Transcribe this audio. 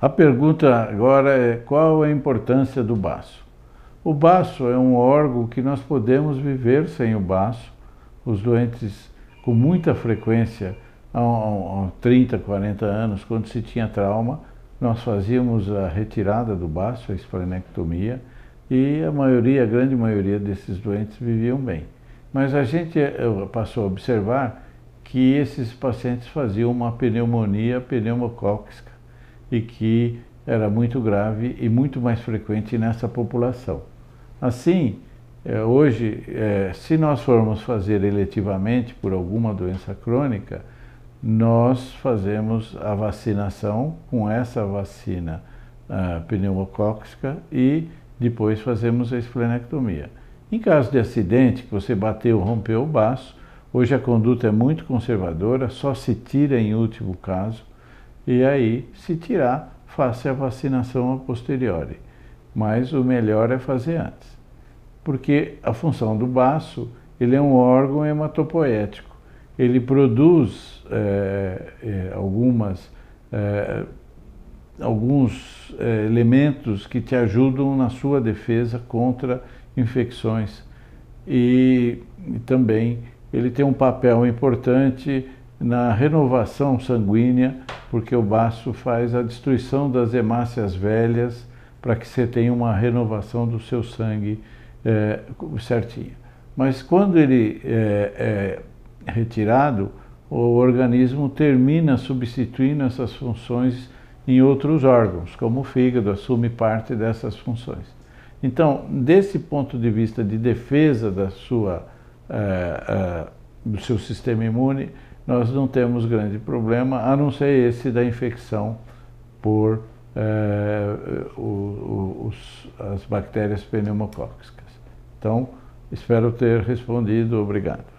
A pergunta agora é qual a importância do baço? O baço é um órgão que nós podemos viver sem o baço. Os doentes com muita frequência, há 30, 40 anos, quando se tinha trauma, nós fazíamos a retirada do baço, a esplenectomia, e a maioria, a grande maioria desses doentes viviam bem. Mas a gente eh, passou a observar que esses pacientes faziam uma pneumonia pneumocócica e que era muito grave e muito mais frequente nessa população. Assim, eh, hoje, eh, se nós formos fazer eletivamente por alguma doença crônica, nós fazemos a vacinação com essa vacina uh, pneumocócica e depois fazemos a esplenectomia. Em caso de acidente, que você bateu, rompeu o baço, hoje a conduta é muito conservadora, só se tira em último caso, e aí, se tirar, faça a vacinação a posteriori. Mas o melhor é fazer antes. Porque a função do baço, ele é um órgão hematopoético. Ele produz é, algumas é, alguns é, elementos que te ajudam na sua defesa contra infecções. E, e também ele tem um papel importante na renovação sanguínea, porque o baço faz a destruição das hemácias velhas para que você tenha uma renovação do seu sangue é, certinha. Mas quando ele é, é retirado, o organismo termina substituindo essas funções em outros órgãos, como o fígado assume parte dessas funções. Então, desse ponto de vista de defesa da sua, uh, uh, do seu sistema imune, nós não temos grande problema, a não ser esse da infecção por uh, o, os, as bactérias pneumocócicas. Então, espero ter respondido. Obrigado.